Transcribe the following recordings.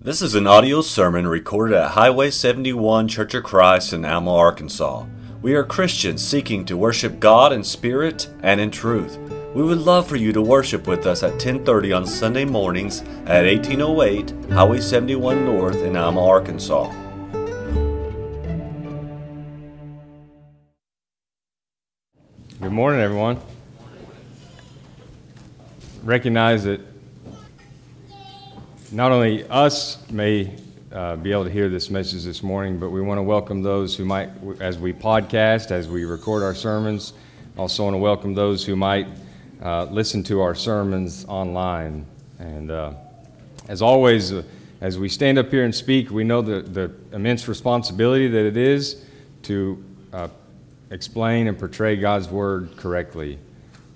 This is an audio sermon recorded at Highway 71 Church of Christ in Alma, Arkansas. We are Christians seeking to worship God in spirit and in truth. We would love for you to worship with us at 10:30 on Sunday mornings at 1808 Highway 71 North in Alma, Arkansas. Good morning, everyone. Recognize that not only us may uh, be able to hear this message this morning, but we want to welcome those who might, as we podcast, as we record our sermons, also want to welcome those who might uh, listen to our sermons online. And uh, as always, uh, as we stand up here and speak, we know the, the immense responsibility that it is to uh, explain and portray God's word correctly,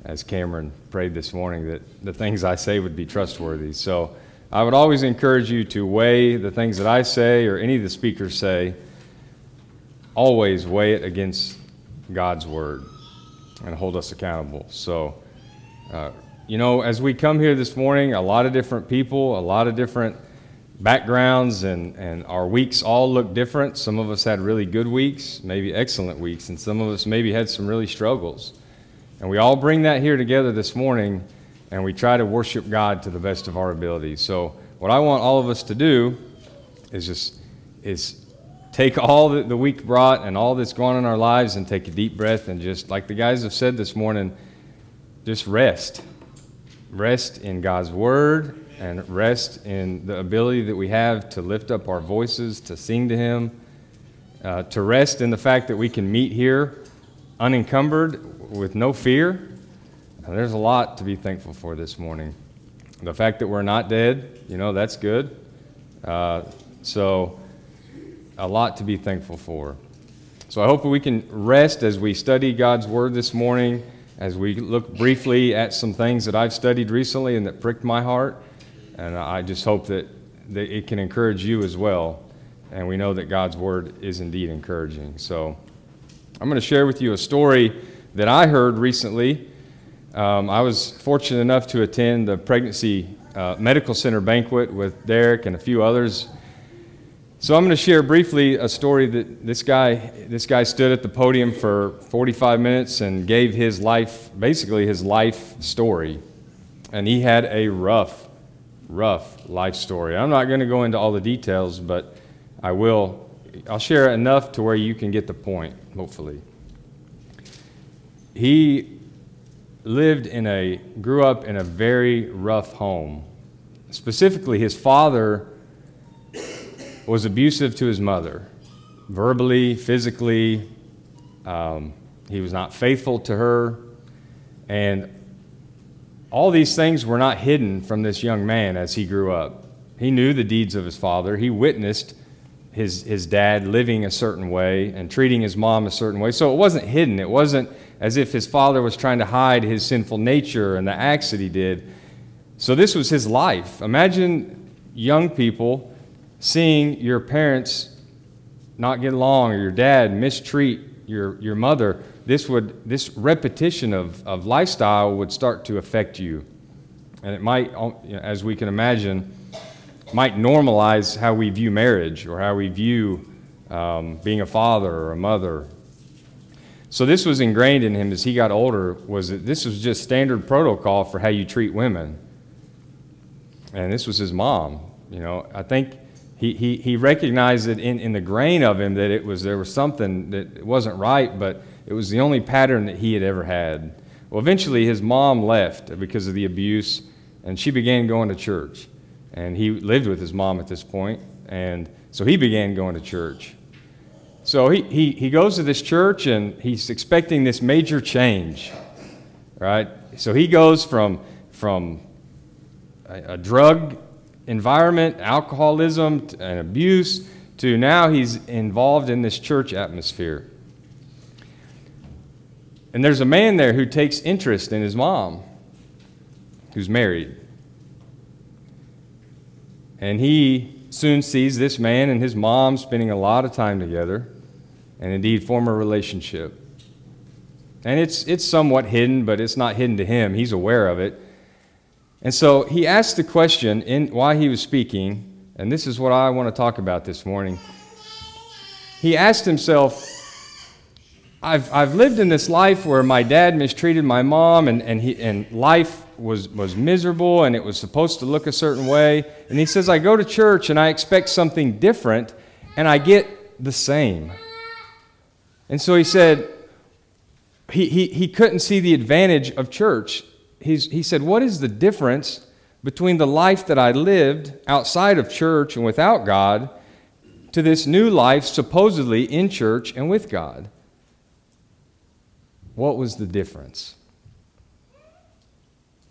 as Cameron prayed this morning, that the things I say would be trustworthy. So, I would always encourage you to weigh the things that I say or any of the speakers say, always weigh it against God's word and hold us accountable. So, uh, you know, as we come here this morning, a lot of different people, a lot of different backgrounds, and, and our weeks all look different. Some of us had really good weeks, maybe excellent weeks, and some of us maybe had some really struggles. And we all bring that here together this morning and we try to worship God to the best of our ability. So, what I want all of us to do is just is take all that the week brought and all that's on in our lives and take a deep breath and just like the guys have said this morning, just rest. Rest in God's word and rest in the ability that we have to lift up our voices, to sing to Him, uh, to rest in the fact that we can meet here unencumbered with no fear now, there's a lot to be thankful for this morning. The fact that we're not dead, you know, that's good. Uh, so, a lot to be thankful for. So, I hope we can rest as we study God's Word this morning, as we look briefly at some things that I've studied recently and that pricked my heart. And I just hope that, that it can encourage you as well. And we know that God's Word is indeed encouraging. So, I'm going to share with you a story that I heard recently um, I was fortunate enough to attend the pregnancy uh, medical center banquet with Derek and a few others. So I'm going to share briefly a story that this guy, this guy stood at the podium for 45 minutes and gave his life, basically his life story. And he had a rough, rough life story. I'm not going to go into all the details, but I will. I'll share enough to where you can get the point, hopefully. He lived in a, grew up in a very rough home. Specifically, his father was abusive to his mother, verbally, physically. Um, he was not faithful to her. And all these things were not hidden from this young man as he grew up. He knew the deeds of his father. He witnessed his, his dad living a certain way and treating his mom a certain way. So it wasn't hidden. It wasn't as if his father was trying to hide his sinful nature and the acts that he did. So this was his life. Imagine young people seeing your parents not get along or your dad mistreat your, your mother. This would this repetition of, of lifestyle would start to affect you. And it might, as we can imagine, might normalize how we view marriage or how we view um, being a father or a mother so this was ingrained in him as he got older was that this was just standard protocol for how you treat women. And this was his mom. You know, I think he, he, he recognized it in, in the grain of him that it was there was something that wasn't right, but it was the only pattern that he had ever had. Well, eventually his mom left because of the abuse, and she began going to church. And he lived with his mom at this point, and so he began going to church. So he, he, he goes to this church and he's expecting this major change, right? So he goes from, from a, a drug environment, alcoholism, and abuse, to now he's involved in this church atmosphere. And there's a man there who takes interest in his mom, who's married. And he soon sees this man and his mom spending a lot of time together and indeed form a relationship. And it's, it's somewhat hidden, but it's not hidden to him. He's aware of it. And so he asked the question in, while he was speaking And this is what I want to talk about this morning. He asked himself, I've, I've lived in this life where my dad mistreated my mom and, and, he, and life was, was miserable and it was supposed to look a certain way. And he says, I go to church and I expect something different and I get the same. And so he said, he, he, he couldn't see the advantage of church. He's, he said, What is the difference between the life that I lived outside of church and without God to this new life supposedly in church and with God? What was the difference?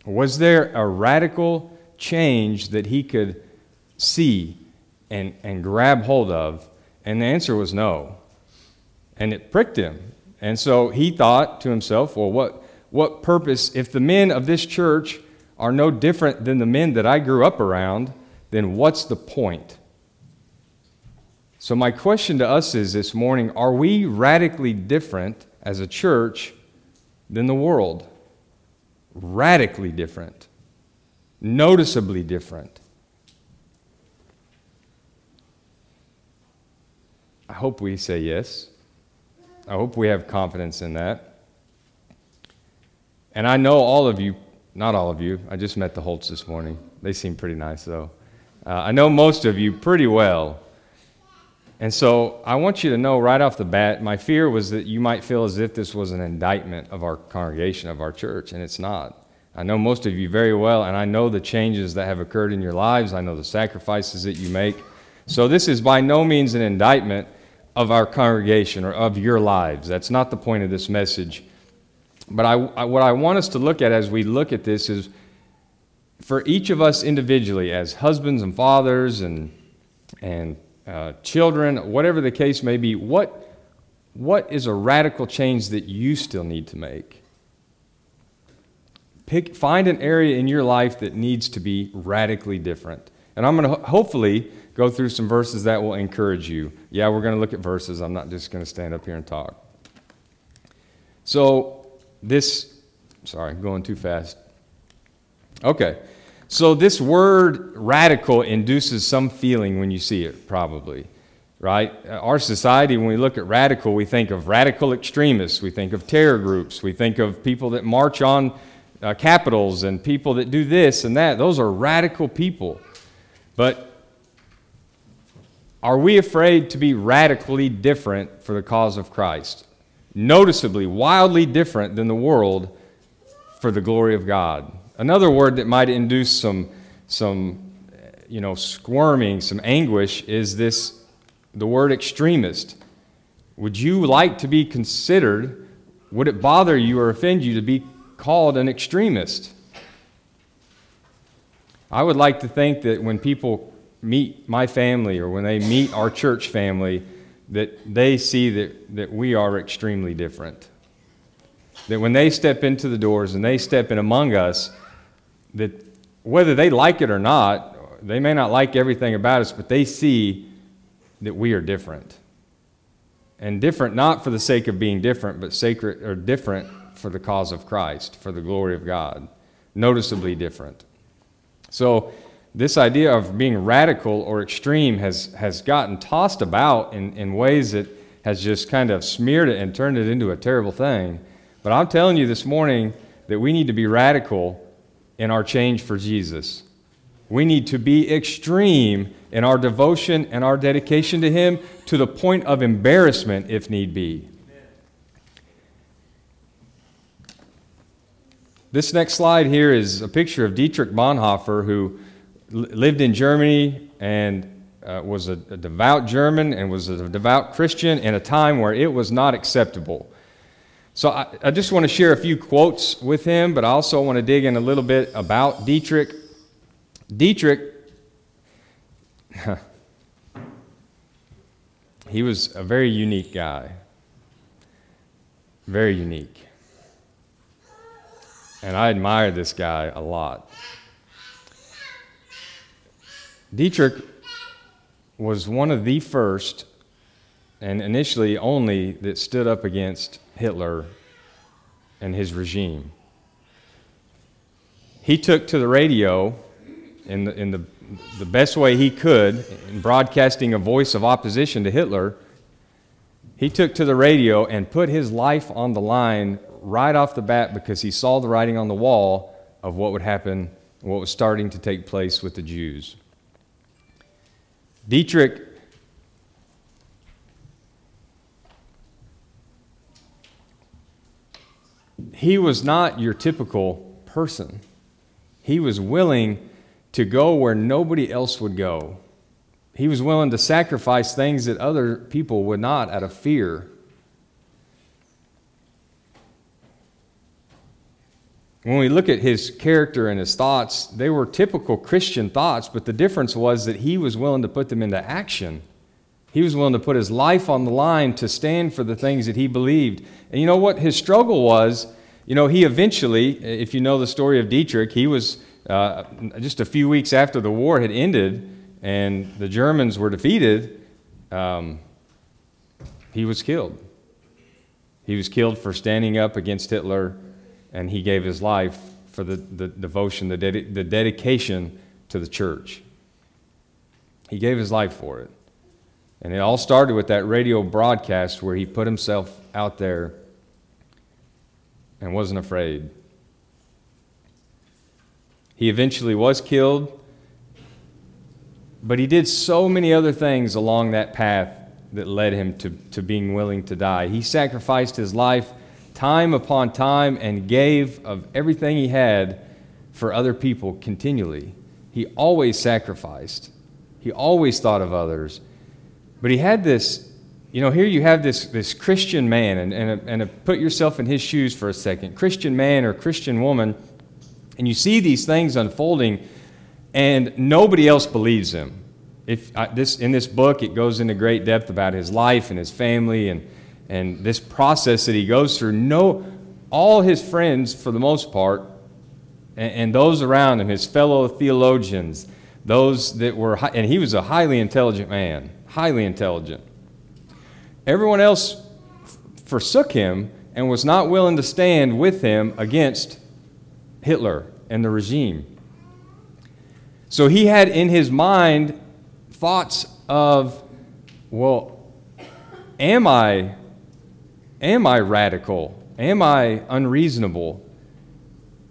Was there a radical change that he could see and, and grab hold of? And the answer was no. And it pricked him. And so he thought to himself, well, what, what purpose, if the men of this church are no different than the men that I grew up around, then what's the point? So, my question to us is this morning are we radically different as a church than the world. Radically different, noticeably different. I hope we say yes. I hope we have confidence in that. And I know all of you, not all of you, I just met the Holtz this morning. They seem pretty nice, though. Uh, I know most of you pretty well. And so I want you to know right off the bat, my fear was that you might feel as if this was an indictment of our congregation, of our church, and it's not. I know most of you very well, and I know the changes that have occurred in your lives. I know the sacrifices that you make. So this is by no means an indictment of our congregation or of your lives. That's not the point of this message. But I, I, what I want us to look at as we look at this is for each of us individually, as husbands and fathers and, and uh, children, whatever the case may be, what, what is a radical change that you still need to make? Pick, find an area in your life that needs to be radically different. And I'm going to ho- hopefully go through some verses that will encourage you. Yeah, we're going to look at verses. I'm not just going to stand up here and talk. So, this, sorry, I'm going too fast. Okay. So, this word radical induces some feeling when you see it, probably, right? Our society, when we look at radical, we think of radical extremists, we think of terror groups, we think of people that march on uh, capitals and people that do this and that. Those are radical people. But are we afraid to be radically different for the cause of Christ? Noticeably, wildly different than the world for the glory of God. Another word that might induce some, some you know, squirming, some anguish is this the word extremist. Would you like to be considered, would it bother you or offend you to be called an extremist? I would like to think that when people meet my family or when they meet our church family, that they see that, that we are extremely different. That when they step into the doors and they step in among us, that whether they like it or not, they may not like everything about us, but they see that we are different. And different not for the sake of being different, but sacred or different for the cause of Christ, for the glory of God. Noticeably different. So, this idea of being radical or extreme has, has gotten tossed about in, in ways that has just kind of smeared it and turned it into a terrible thing. But I'm telling you this morning that we need to be radical in our change for Jesus. We need to be extreme in our devotion and our dedication to Him to the point of embarrassment if need be. This next slide here is a picture of Dietrich Bonhoeffer, who lived in Germany and uh, was a, a devout German and was a devout Christian in a time where it was not acceptable so I, I, just want to share a few quotes with him, but I also want to dig in a little bit about Dietrich. Dietrich, he was a very unique guy. Very unique. And I admire this guy a lot. Dietrich was one of the first, and initially only, that stood up against Hitler and his regime. He took to the radio in the, in the the best way he could in broadcasting a voice of opposition to Hitler, he took to the radio and put his life on the line right off the bat because he saw the writing on the wall of what would happen, what was starting to take place with the Jews. Dietrich he was not your typical person. He was willing to go where nobody else would go. He was willing to sacrifice things that other people would not out of fear. When we look at his character and his thoughts, they were typical Christian thoughts, but the difference was that he was willing to put them into action. He was willing to put his life on the line to stand for the things that he believed. And you know what his struggle was? You know, he eventually, if you know the story of Dietrich, he was uh, just a few weeks after the war had ended and the Germans were defeated, um, he was killed. He was killed for standing up against Hitler, and he gave his life for the, the devotion, the, dedi- the dedication to the church. He gave his life for it. And it all started with that radio broadcast where he put himself out there and wasn't afraid. He eventually was killed, but he did so many other things along that path that led him to, to being willing to die. He sacrificed his life time upon time and gave of everything he had for other people continually. He always sacrificed, he always thought of others. But he had this you know, here you have this, this Christian man, and, and, and put yourself in his shoes for a second Christian man or Christian woman, and you see these things unfolding, and nobody else believes him. If I, this, in this book, it goes into great depth about his life and his family and, and this process that he goes through. No, all his friends, for the most part, and, and those around him, his fellow theologians, those that were, and he was a highly intelligent man, highly intelligent Everyone else forsook him and was not willing to stand with him against Hitler and the regime. So he had in his mind thoughts of, well, am I am I radical? Am I unreasonable?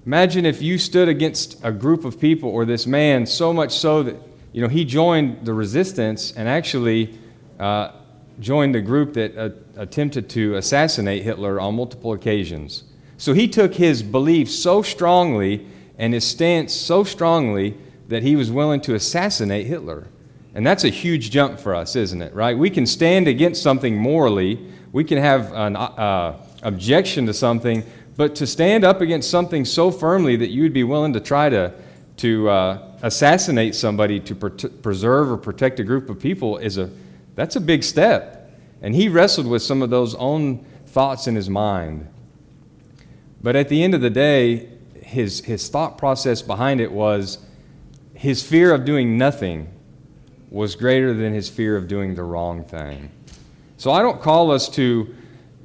Imagine if you stood against a group of people or this man so much so that you know he joined the resistance and actually uh, joined the group that uh, attempted to assassinate Hitler on multiple occasions. So he took his belief so strongly and his stance so strongly that he was willing to assassinate Hitler. And that's a huge jump for us, isn't it? Right? We can stand against something morally, we can have an uh, objection to something, but to stand up against something so firmly that you would be willing to try to, to uh, assassinate somebody to preserve or protect a group of people is a that's a big step. And he wrestled with some of those own thoughts in his mind. But at the end of the day, his, his thought process behind it was his fear of doing nothing was greater than his fear of doing the wrong thing. So I don't call us to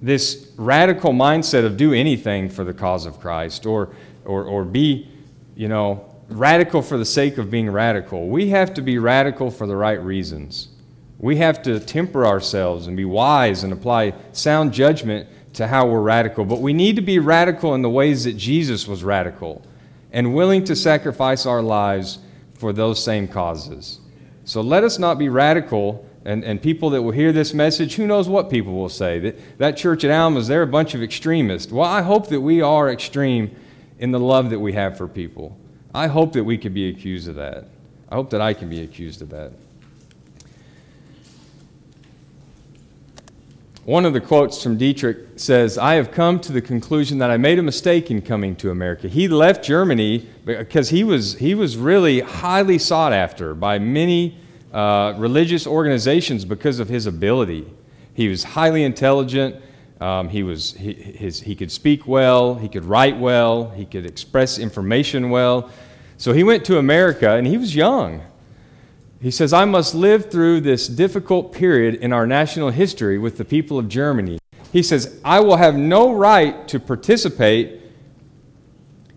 this radical mindset of do anything for the cause of Christ or, or, or be, you know, radical for the sake of being radical. We have to be radical for the right reasons. We have to temper ourselves and be wise and apply sound judgment to how we're radical. But we need to be radical in the ways that Jesus was radical and willing to sacrifice our lives for those same causes. So let us not be radical. And, and people that will hear this message, who knows what people will say? That, that church at Alma's, they're a bunch of extremists. Well, I hope that we are extreme in the love that we have for people. I hope that we can be accused of that. I hope that I can be accused of that. One of the quotes from Dietrich says, I have come to the conclusion that I made a mistake in coming to America. He left Germany because he was, he was really highly sought after by many uh, religious organizations because of his ability. He was highly intelligent. Um, he, was, he, his, he could speak well. He could write well. He could express information well. So he went to America, and he was young. He says, I must live through this difficult period in our national history with the people of Germany. He says, I will have no right to participate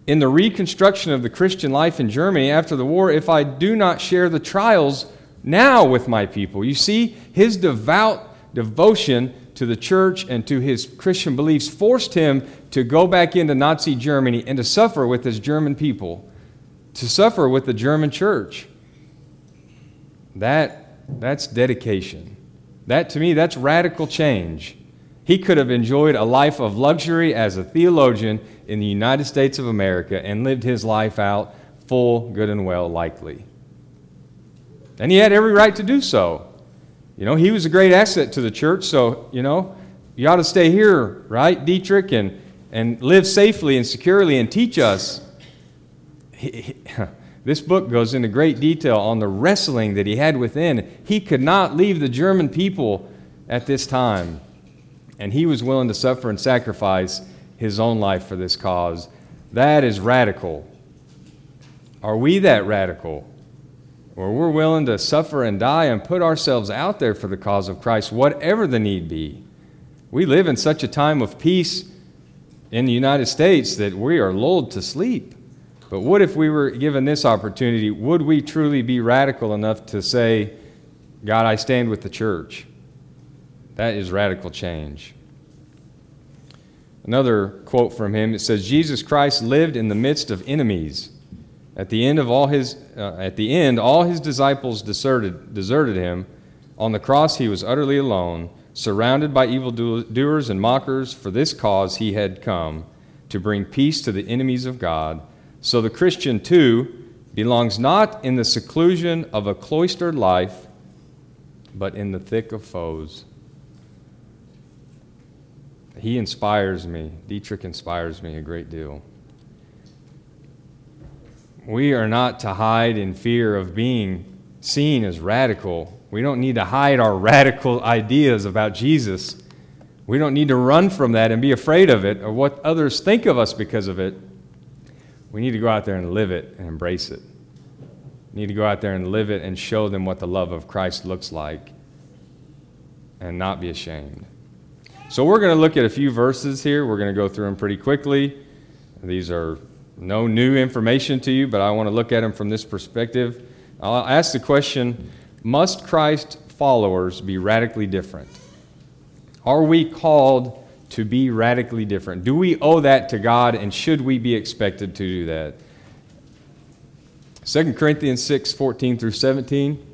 in the reconstruction of the Christian life in Germany after the war if I do not share the trials now with my people. You see, his devout devotion to the church and to his Christian beliefs forced him to go back into Nazi Germany and to suffer with his German people, to suffer with the German church. That, that's dedication. That, to me, that's radical change. He could have enjoyed a life of luxury as a theologian in the United States of America and lived his life out full, good, and well, likely. And he had every right to do so. You know, he was a great asset to the church, so, you know, you ought to stay here, right, Dietrich, and, and live safely and securely and teach us. He, he, this book goes into great detail on the wrestling that he had within. He could not leave the German people at this time, and he was willing to suffer and sacrifice his own life for this cause. That is radical. Are we that radical? where we're willing to suffer and die and put ourselves out there for the cause of Christ, whatever the need be. We live in such a time of peace in the United States that we are lulled to sleep. But what if we were given this opportunity? Would we truly be radical enough to say, God, I stand with the church? That is radical change. Another quote from him it says, Jesus Christ lived in the midst of enemies at the end of all his, uh, at the end, all his disciples deserted, deserted him. On the cross, he was utterly alone, surrounded by evildoers and mockers. For this cause he had come, to bring peace to the enemies of God. So the Christian, too, belongs not in the seclusion of a cloistered life, but in the thick of foes. He inspires me. Dietrich inspires me a great deal. We are not to hide in fear of being seen as radical. We don't need to hide our radical ideas about Jesus. We don't need to run from that and be afraid of it or what others think of us because of it. We need to go out there and live it and embrace it. We need to go out there and live it and show them what the love of Christ looks like and not be ashamed. So, we're going to look at a few verses here. We're going to go through them pretty quickly. These are no new information to you, but I want to look at them from this perspective. I'll ask the question Must Christ followers be radically different? Are we called to be radically different? Do we owe that to God, and should we be expected to do that? 2 Corinthians 6 14 through 17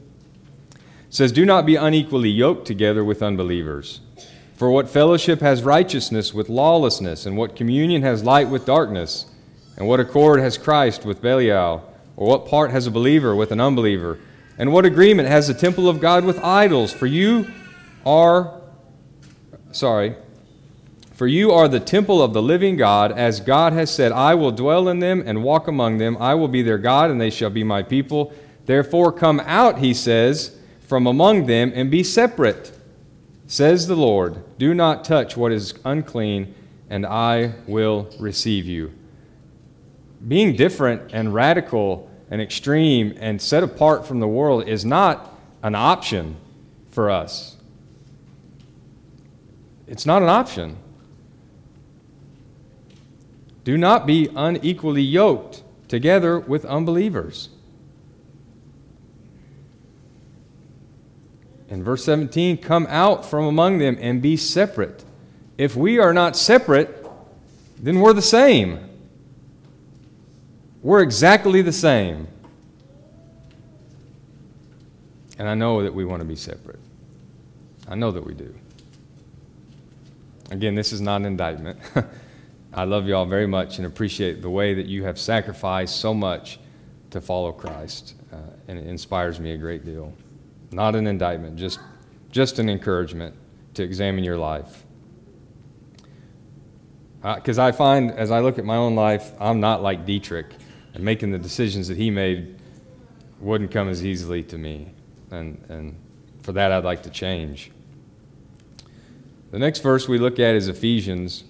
says, Do not be unequally yoked together with unbelievers. For what fellowship has righteousness with lawlessness, and what communion has light with darkness? And what accord has Christ with Belial? Or what part has a believer with an unbeliever? And what agreement has the temple of God with idols? For you are, sorry, for you are the temple of the living God, as God has said, I will dwell in them and walk among them. I will be their God, and they shall be my people. Therefore, come out, he says, from among them and be separate, says the Lord. Do not touch what is unclean, and I will receive you being different and radical and extreme and set apart from the world is not an option for us. It's not an option. Do not be unequally yoked together with unbelievers. In verse 17, come out from among them and be separate. If we are not separate, then we're the same. We're exactly the same. And I know that we want to be separate. I know that we do. Again, this is not an indictment. I love you all very much and appreciate the way that you have sacrificed so much to follow Christ. Uh, and it inspires me a great deal. Not an indictment, just, just an encouragement to examine your life. Because uh, I find, as I look at my own life, I'm not like Dietrich and making the decisions that he made wouldn't come as easily to me. And, and for that, I'd like to change. The next verse we look at is Ephesians.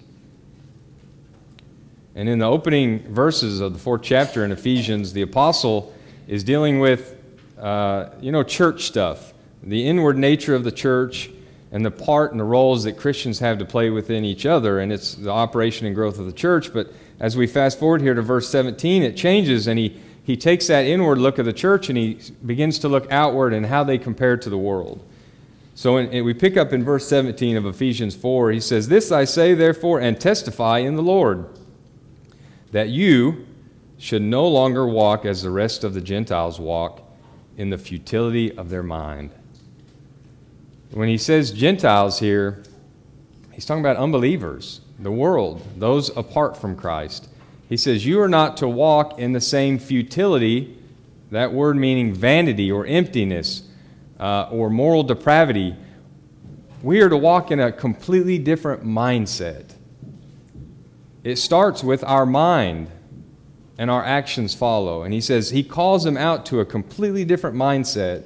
And in the opening verses of the fourth chapter in Ephesians, the apostle is dealing with, uh, you know, church stuff, the inward nature of the church, and the part and the roles that Christians have to play within each other. And it's the operation and growth of the church. But as we fast forward here to verse 17, it changes and he, he takes that inward look of the church and he begins to look outward and how they compare to the world. So in, we pick up in verse 17 of Ephesians 4, he says, This I say, therefore, and testify in the Lord, that you should no longer walk as the rest of the Gentiles walk in the futility of their mind. When he says Gentiles here, he's talking about unbelievers, the world, those apart from Christ. He says, You are not to walk in the same futility, that word meaning vanity or emptiness uh, or moral depravity. We are to walk in a completely different mindset. It starts with our mind, and our actions follow. And he says, He calls them out to a completely different mindset.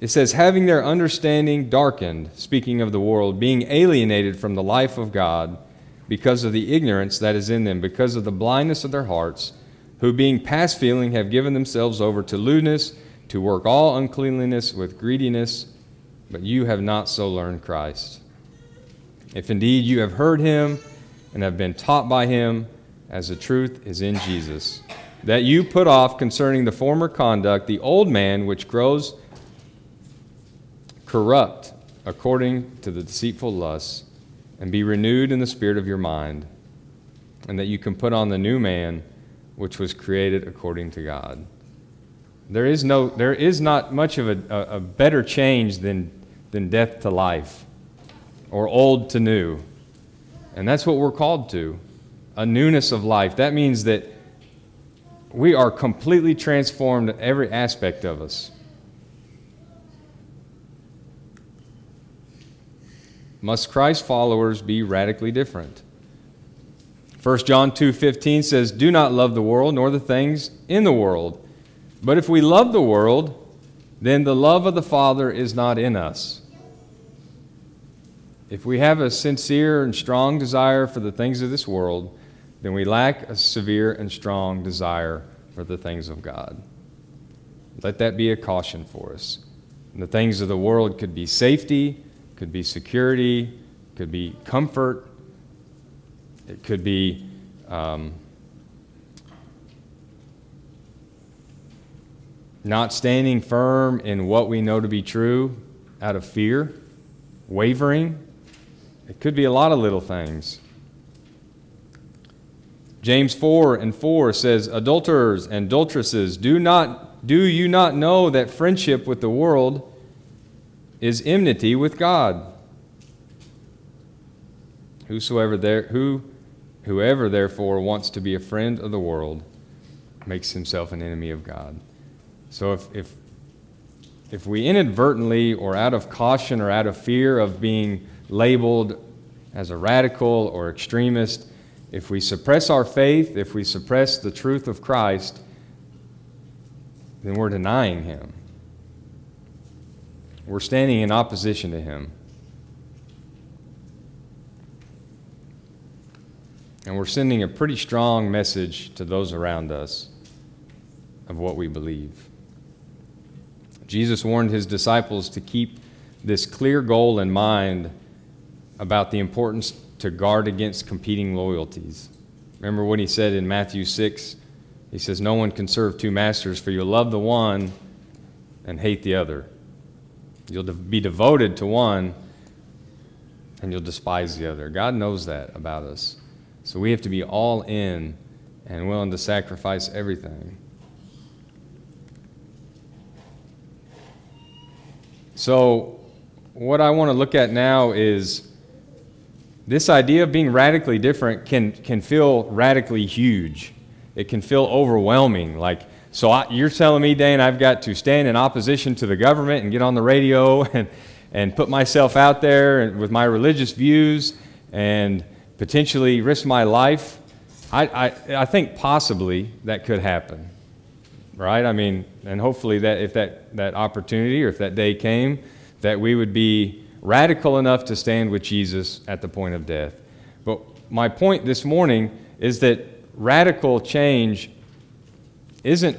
It says, having their understanding darkened, speaking of the world, being alienated from the life of God because of the ignorance that is in them, because of the blindness of their hearts, who being past feeling have given themselves over to lewdness, to work all uncleanliness with greediness, but you have not so learned Christ. If indeed you have heard him and have been taught by him, as the truth is in Jesus, that you put off concerning the former conduct the old man which grows corrupt according to the deceitful lusts and be renewed in the spirit of your mind, and that you can put on the new man, which was created according to God. There is, no, there is not much of a, a, a better change than, than death to life or old to new. And that's what we're called to a newness of life. That means that we are completely transformed in every aspect of us. Must Christ followers be radically different? 1 John 2:15 says, "Do not love the world nor the things in the world. But if we love the world, then the love of the Father is not in us." If we have a sincere and strong desire for the things of this world, then we lack a severe and strong desire for the things of God. Let that be a caution for us. And the things of the world could be safety, could be security, could be comfort, it could be um, not standing firm in what we know to be true out of fear, wavering. It could be a lot of little things. James 4 and 4 says, Adulterers and adulteresses, do, not, do you not know that friendship with the world is enmity with God. Whosoever there, who, whoever therefore wants to be a friend of the world makes himself an enemy of God. So if, if, if we inadvertently or out of caution or out of fear of being labeled as a radical or extremist, if we suppress our faith, if we suppress the truth of Christ, then we're denying Him. We're standing in opposition to him. And we're sending a pretty strong message to those around us of what we believe. Jesus warned his disciples to keep this clear goal in mind about the importance to guard against competing loyalties. Remember what he said in Matthew 6? He says, No one can serve two masters, for you'll love the one and hate the other. You'll be devoted to one and you'll despise the other. God knows that about us. So we have to be all in and willing to sacrifice everything. So, what I want to look at now is this idea of being radically different can, can feel radically huge. It can feel overwhelming. Like, so I, you're telling me, Dane, I've got to stand in opposition to the government and get on the radio and, and put myself out there with my religious views and potentially risk my life? I, I, I think possibly that could happen, right? I mean, and hopefully that if that, that opportunity or if that day came, that we would be radical enough to stand with Jesus at the point of death. But my point this morning is that radical change isn't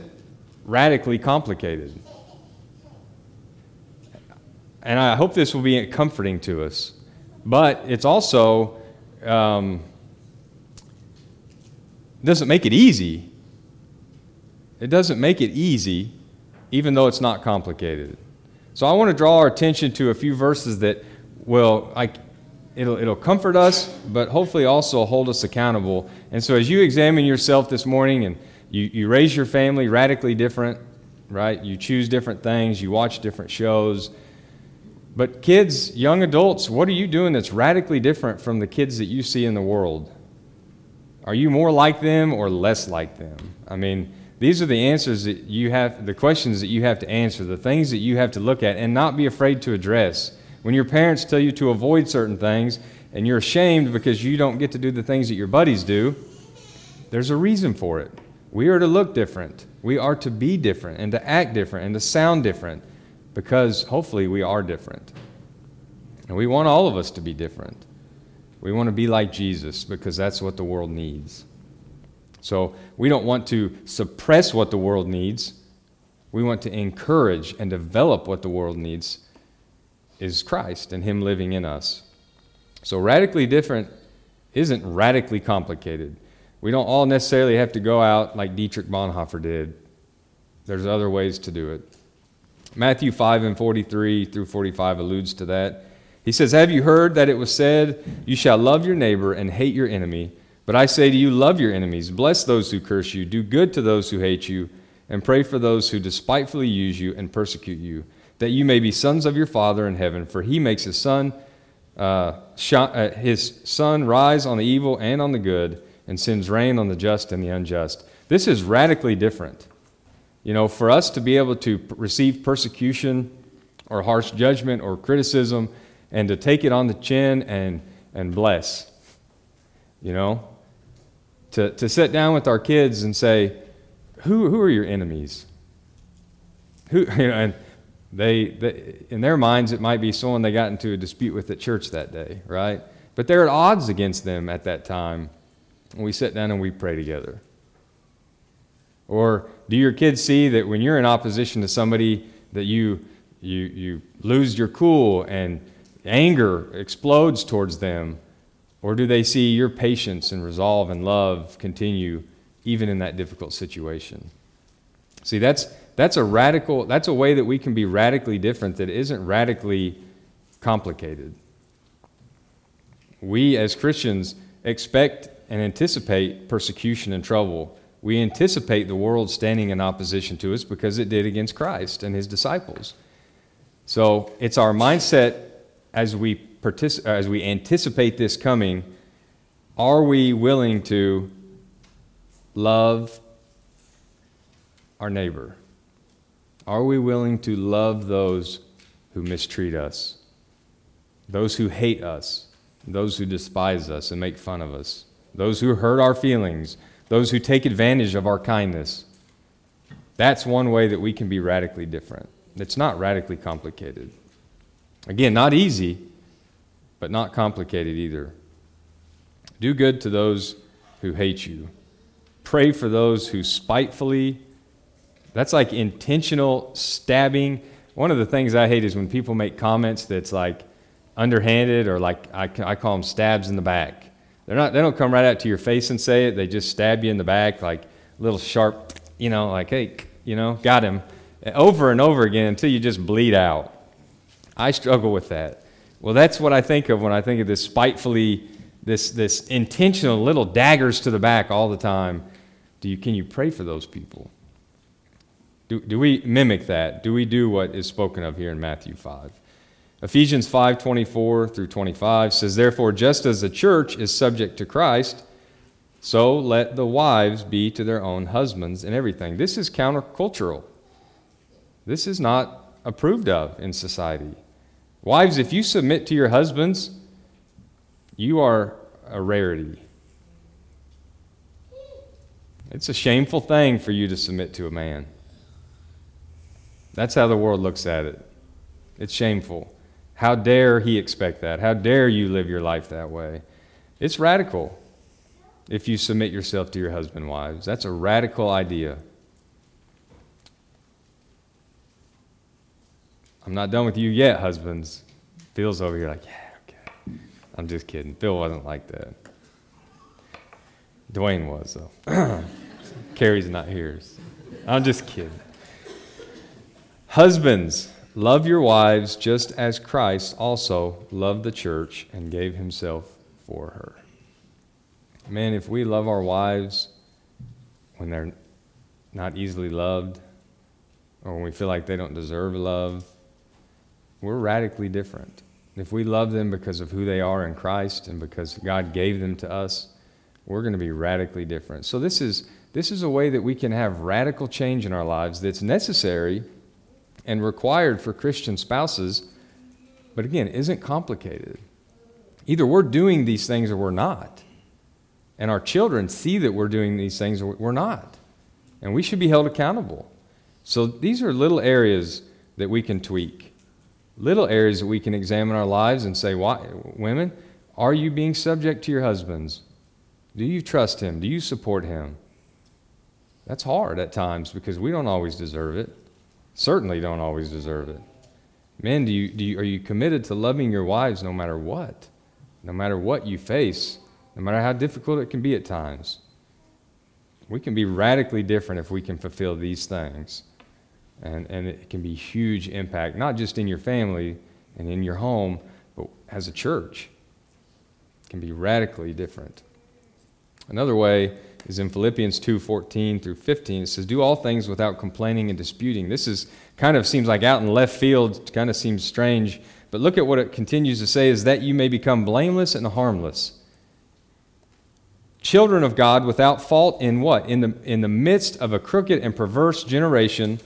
radically complicated. And I hope this will be comforting to us. But it's also um, doesn't make it easy. It doesn't make it easy, even though it's not complicated. So I want to draw our attention to a few verses that will, like, it'll, it'll comfort us, but hopefully also hold us accountable. And so as you examine yourself this morning and you, you raise your family radically different, right? You choose different things, you watch different shows. But kids, young adults, what are you doing that's radically different from the kids that you see in the world? Are you more like them or less like them? I mean, these are the answers that you have, the questions that you have to answer, the things that you have to look at and not be afraid to address. When your parents tell you to avoid certain things and you're ashamed because you don't get to do the things that your buddies do, there's a reason for it. We are to look different. We are to be different and to act different and to sound different because hopefully we are different. And we want all of us to be different. We want to be like Jesus because that's what the world needs. So we don't want to suppress what the world needs. We want to encourage and develop what the world needs is Christ and Him living in us. So radically different isn't radically complicated. We don't all necessarily have to go out like Dietrich Bonhoeffer did. There's other ways to do it. Matthew 5 and 43 through 45 alludes to that. He says, Have you heard that it was said, You shall love your neighbor and hate your enemy? But I say to you, love your enemies, bless those who curse you, do good to those who hate you, and pray for those who despitefully use you and persecute you, that you may be sons of your Father in heaven. For he makes his sun, uh, uh, his sun rise on the evil and on the good, and sends rain on the just and the unjust. This is radically different. You know, for us to be able to receive persecution or harsh judgment or criticism and to take it on the chin and, and bless, you know, to, to sit down with our kids and say, who, who are your enemies? Who, you know, and they, they, in their minds, it might be someone they got into a dispute with at church that day, right? But they're at odds against them at that time. And we sit down and we pray together. Or do your kids see that when you're in opposition to somebody that you, you, you lose your cool and anger explodes towards them or do they see your patience and resolve and love continue even in that difficult situation? See, that's, that's a radical, that's a way that we can be radically different that isn't radically complicated. We as Christians expect and anticipate persecution and trouble. We anticipate the world standing in opposition to us because it did against Christ and his disciples. So it's our mindset as we partic- uh, as we anticipate this coming, are we willing to love our neighbor? Are we willing to love those who mistreat us, those who hate us, those who despise us and make fun of us, those who hurt our feelings, those who take advantage of our kindness? That's one way that we can be radically different. It's not radically complicated. Again, not easy, but not complicated either. Do good to those who hate you. Pray for those who spitefully, that's like intentional stabbing. One of the things I hate is when people make comments that's like underhanded or like I, I call them stabs in the back. They're not, they don't come right out to your face and say it, they just stab you in the back, like little sharp, you know, like, hey, you know, got him. Over and over again until you just bleed out. I struggle with that. Well, that's what I think of when I think of this spitefully, this, this intentional little daggers to the back all the time. Do you, can you pray for those people? Do, do we mimic that? Do we do what is spoken of here in Matthew 5? Ephesians 5 24 through 25 says, Therefore, just as the church is subject to Christ, so let the wives be to their own husbands in everything. This is countercultural. This is not approved of in society. Wives, if you submit to your husbands, you are a rarity. It's a shameful thing for you to submit to a man. That's how the world looks at it. It's shameful. How dare he expect that? How dare you live your life that way? It's radical if you submit yourself to your husband, wives. That's a radical idea. I'm not done with you yet, husbands. Phil's over here like, yeah, okay. I'm just kidding. Phil wasn't like that. Dwayne was, though. Carrie's not here. I'm just kidding. Husbands, love your wives just as Christ also loved the church and gave himself for her. Man, if we love our wives when they're not easily loved or when we feel like they don't deserve love, we're radically different. If we love them because of who they are in Christ and because God gave them to us, we're going to be radically different. So this is this is a way that we can have radical change in our lives that's necessary and required for Christian spouses, but again, isn't complicated. Either we're doing these things or we're not. And our children see that we're doing these things or we're not. And we should be held accountable. So these are little areas that we can tweak, little areas that we can examine our lives and say, Why, women, are you being subject to your husbands? Do you trust him? Do you support him? That's hard at times because we don't always deserve it. Certainly don't always deserve it. Men, do you, do you, are you committed to loving your wives no matter what? No matter what you face, no matter how difficult it can be at times? We can be radically different if we can fulfill these things. And, and it can be huge impact, not just in your family and in your home, but as a church. It can be radically different. Another way is in Philippians 2 14 through 15. It says, Do all things without complaining and disputing. This is kind of seems like out in left field, kind of seems strange. But look at what it continues to say is that you may become blameless and harmless. Children of God without fault in what? In the, in the midst of a crooked and perverse generation,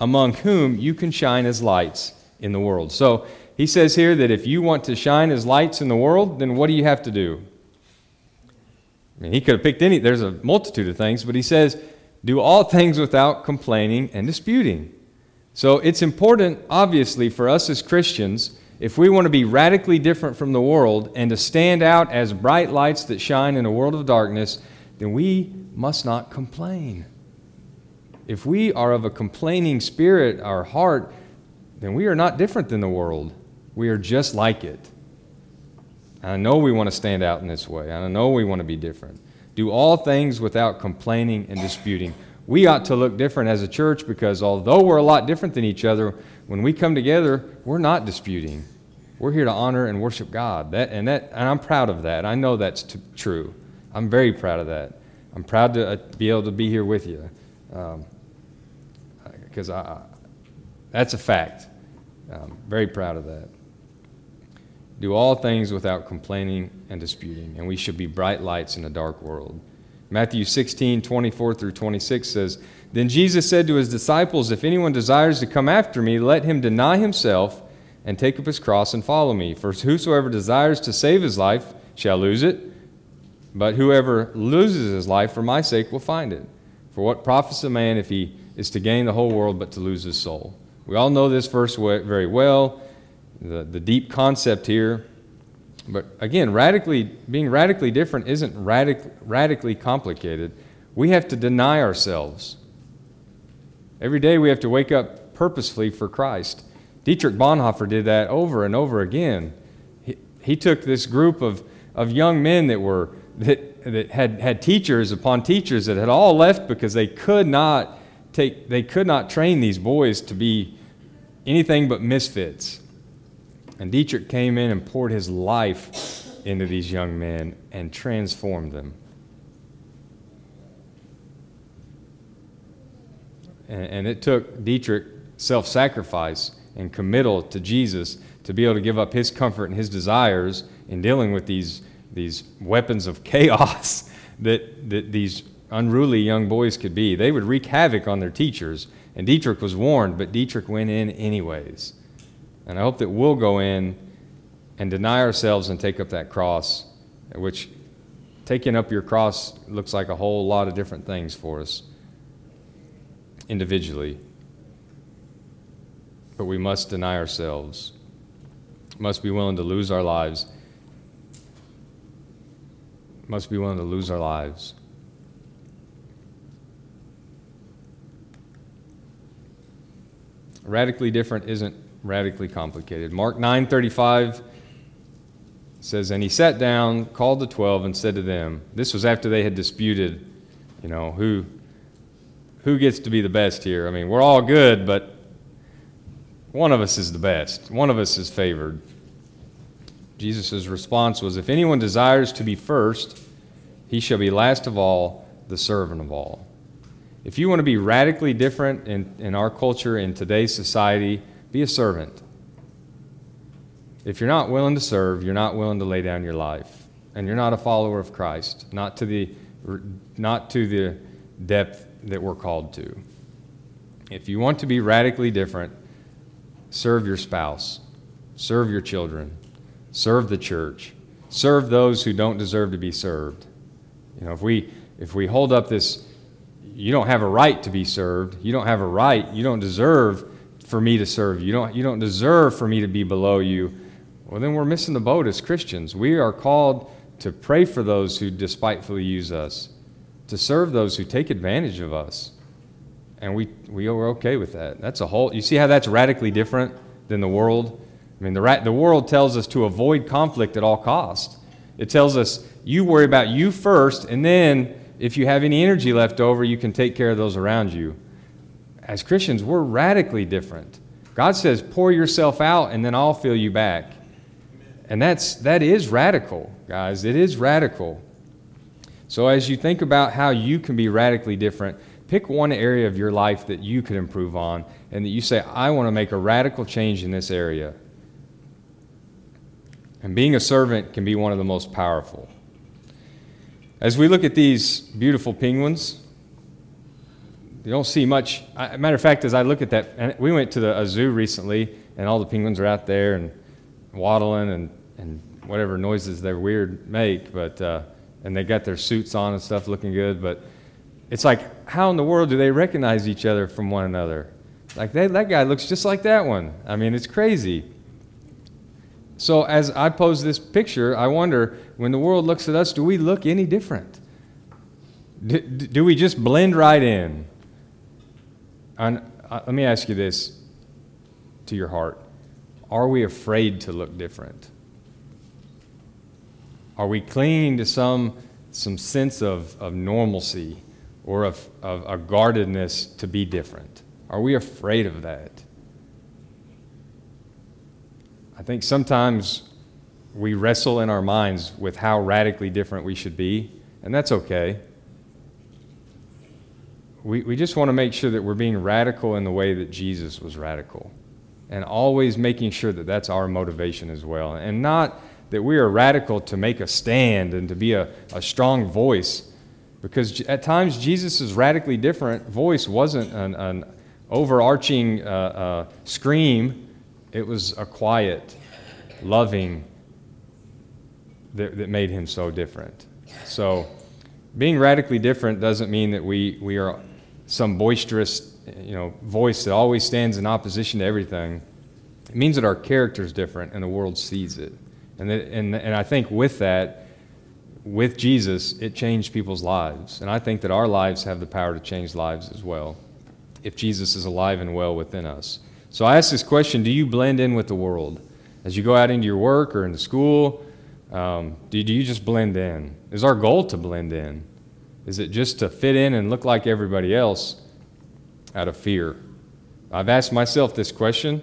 among whom you can shine as lights in the world. So he says here that if you want to shine as lights in the world, then what do you have to do? I mean, he could have picked any, there's a multitude of things, but he says, do all things without complaining and disputing. So it's important, obviously, for us as Christians, if we want to be radically different from the world and to stand out as bright lights that shine in a world of darkness, then we must not complain. If we are of a complaining spirit, our heart, then we are not different than the world. We are just like it. I know we want to stand out in this way. I know we want to be different. Do all things without complaining and disputing. We ought to look different as a church because although we're a lot different than each other, when we come together, we're not disputing. We're here to honor and worship God. That, and, that, and I'm proud of that. I know that's t- true. I'm very proud of that. I'm proud to uh, be able to be here with you because um, that's a fact. I'm very proud of that. Do all things without complaining and disputing, and we should be bright lights in a dark world. Matthew 16, 24 through 26 says, Then Jesus said to his disciples, If anyone desires to come after me, let him deny himself and take up his cross and follow me. For whosoever desires to save his life shall lose it, but whoever loses his life for my sake will find it. For what profits a man if he is to gain the whole world but to lose his soul? We all know this verse very well the, the deep concept here. But again, radically being radically different isn't radic, radically complicated. We have to deny ourselves. Every day we have to wake up purposefully for Christ. Dietrich Bonhoeffer did that over and over again. He, he took this group of, of young men that were that, that had, had teachers upon teachers that had all left because they could not take they could not train these boys to be anything but misfits. And Dietrich came in and poured his life into these young men and transformed them. And, and it took Dietrich self sacrifice and committal to Jesus to be able to give up his comfort and his desires in dealing with these, these weapons of chaos that, that these unruly young boys could be. They would wreak havoc on their teachers. And Dietrich was warned, but Dietrich went in anyways. And I hope that we'll go in and deny ourselves and take up that cross, which taking up your cross looks like a whole lot of different things for us individually. But we must deny ourselves, must be willing to lose our lives, must be willing to lose our lives. Radically different isn't radically complicated. Mark 9:35 says, And he sat down, called the twelve, and said to them, This was after they had disputed, you know, who, who gets to be the best here. I mean, we're all good, but one of us is the best, one of us is favored. Jesus' response was, If anyone desires to be first, he shall be last of all, the servant of all. If you want to be radically different in, in our culture, in today's society, be a servant. If you're not willing to serve, you're not willing to lay down your life. And you're not a follower of Christ, not to the, not to the depth that we're called to. If you want to be radically different, serve your spouse, serve your children, serve the church, serve those who don't deserve to be served. You know, if we if we hold up this you don't have a right to be served, you don't have a right, you don't deserve for me to serve you. You don't you don't deserve for me to be below you well, then we're missing the boat as Christians. We are called to pray for those who despitefully use us, to serve those who take advantage of us. And we, we are okay with that. That's a whole, you see how that's radically different than the world? I mean, the, the world tells us to avoid conflict at all costs. It tells us, you worry about you first, and then if you have any energy left over, you can take care of those around you. As Christians, we're radically different. God says, pour yourself out, and then I'll fill you back. And that's, that is radical, guys. It is radical. So, as you think about how you can be radically different, pick one area of your life that you could improve on and that you say, I want to make a radical change in this area. And being a servant can be one of the most powerful. As we look at these beautiful penguins, you don't see much. Matter of fact, as I look at that, we went to the, a zoo recently, and all the penguins are out there, and waddling and, and whatever noises they weird make, but uh, and they got their suits on and stuff looking good, but it's like how in the world do they recognize each other from one another? Like they, that guy looks just like that one. I mean, it's crazy. So as I pose this picture, I wonder when the world looks at us, do we look any different? Do, do we just blend right in? And, uh, let me ask you this to your heart are we afraid to look different? Are we clinging to some, some sense of, of normalcy or of, of a guardedness to be different? Are we afraid of that? I think sometimes we wrestle in our minds with how radically different we should be, and that's okay. We, we just want to make sure that we're being radical in the way that Jesus was radical and always making sure that that's our motivation as well. And not that we are radical to make a stand and to be a, a strong voice, because at times Jesus' radically different voice wasn't an, an overarching uh, uh, scream, it was a quiet, loving that, that made him so different. So, being radically different doesn't mean that we, we are some boisterous you know, voice that always stands in opposition to everything, it means that our character is different and the world sees it. And, that, and, and I think with that, with Jesus, it changed people's lives. And I think that our lives have the power to change lives as well if Jesus is alive and well within us. So I ask this question Do you blend in with the world? As you go out into your work or into school, um, do, do you just blend in? Is our goal to blend in? Is it just to fit in and look like everybody else? out of fear? I've asked myself this question,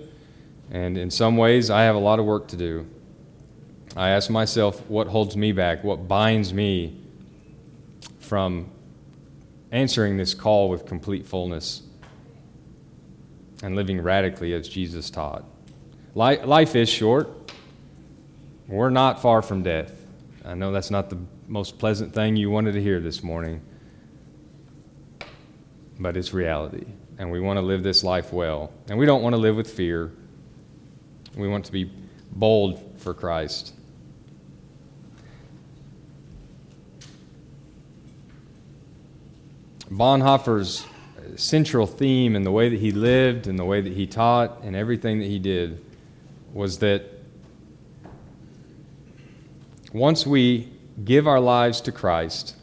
and in some ways, I have a lot of work to do. I ask myself what holds me back, what binds me from answering this call with complete fullness and living radically as Jesus taught. Life is short. We're not far from death. I know that's not the most pleasant thing you wanted to hear this morning, but it's reality and we want to live this life well. And we don't want to live with fear. We want to be bold for Christ. Bonhoeffer's central theme in the way that he lived and the way that he taught and everything that he did was that once we give our lives to Christ,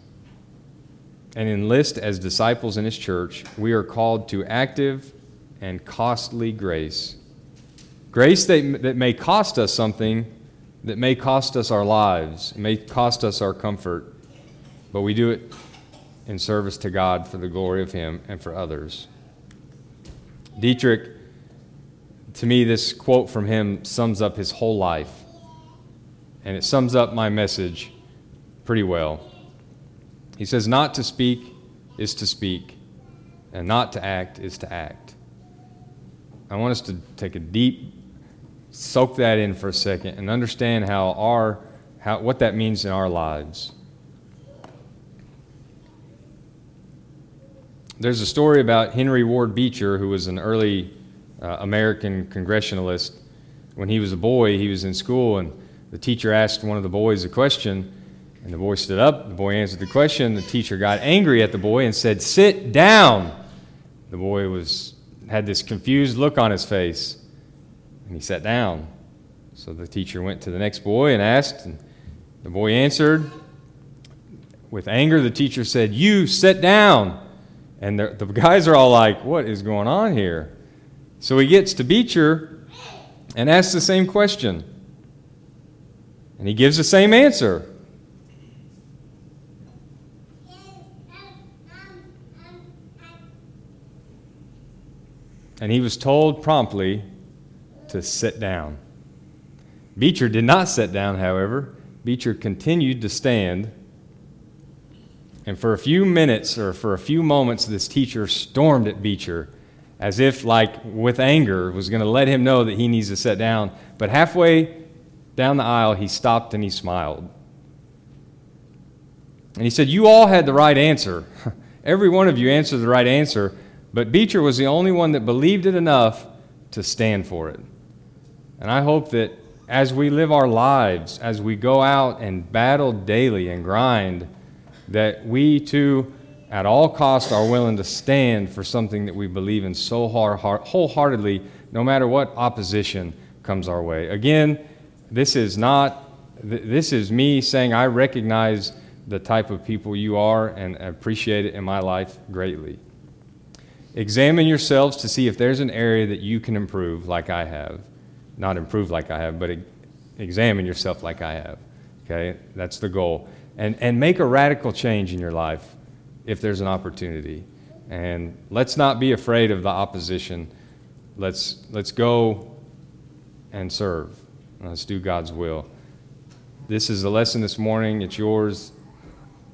and enlist as disciples in His church, we are called to active and costly grace. Grace that, that may cost us something, that may cost us our lives, may cost us our comfort, but we do it in service to God for the glory of Him and for others. Dietrich, to me, this quote from him sums up his whole life, and it sums up my message pretty well. He says, Not to speak is to speak, and not to act is to act. I want us to take a deep, soak that in for a second, and understand how our, how, what that means in our lives. There's a story about Henry Ward Beecher, who was an early uh, American congressionalist. When he was a boy, he was in school, and the teacher asked one of the boys a question, and the boy stood up. The boy answered the question. The teacher got angry at the boy and said, "Sit down." The boy was had this confused look on his face, and he sat down. So the teacher went to the next boy and asked, and the boy answered. With anger, the teacher said, "You sit down." And the, guys are all like, What is going on here? So he gets to Beecher and asks the same question. And he gives the same answer. And he was told promptly to sit down. Beecher did not sit down, however. Beecher continued to stand and for a few minutes or for a few moments, this teacher stormed at Beecher as if, like, with anger, was going to let him know that he needs to sit down. But halfway down the aisle, he stopped and he smiled. And he said, You all had the right answer. Every one of you answered the right answer, but Beecher was the only one that believed it enough to stand for it. And I hope that as we live our lives, as we go out and battle daily and grind, that we too, at all costs, are willing to stand for something that we believe in so wholeheartedly, no matter what opposition comes our way. Again, this is not, this is me saying I recognize the type of people you are and appreciate it in my life greatly. Examine yourselves to see if there's an area that you can improve like I have. Not improve like I have, but examine yourself like I have. Okay? That's the goal and, and make a radical change in your life if there's an opportunity. And let's not be afraid of the opposition. Let's, let's go and serve. Let's do God's will. This is the lesson this morning. It's yours.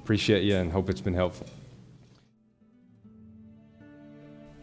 Appreciate you and hope it's been helpful.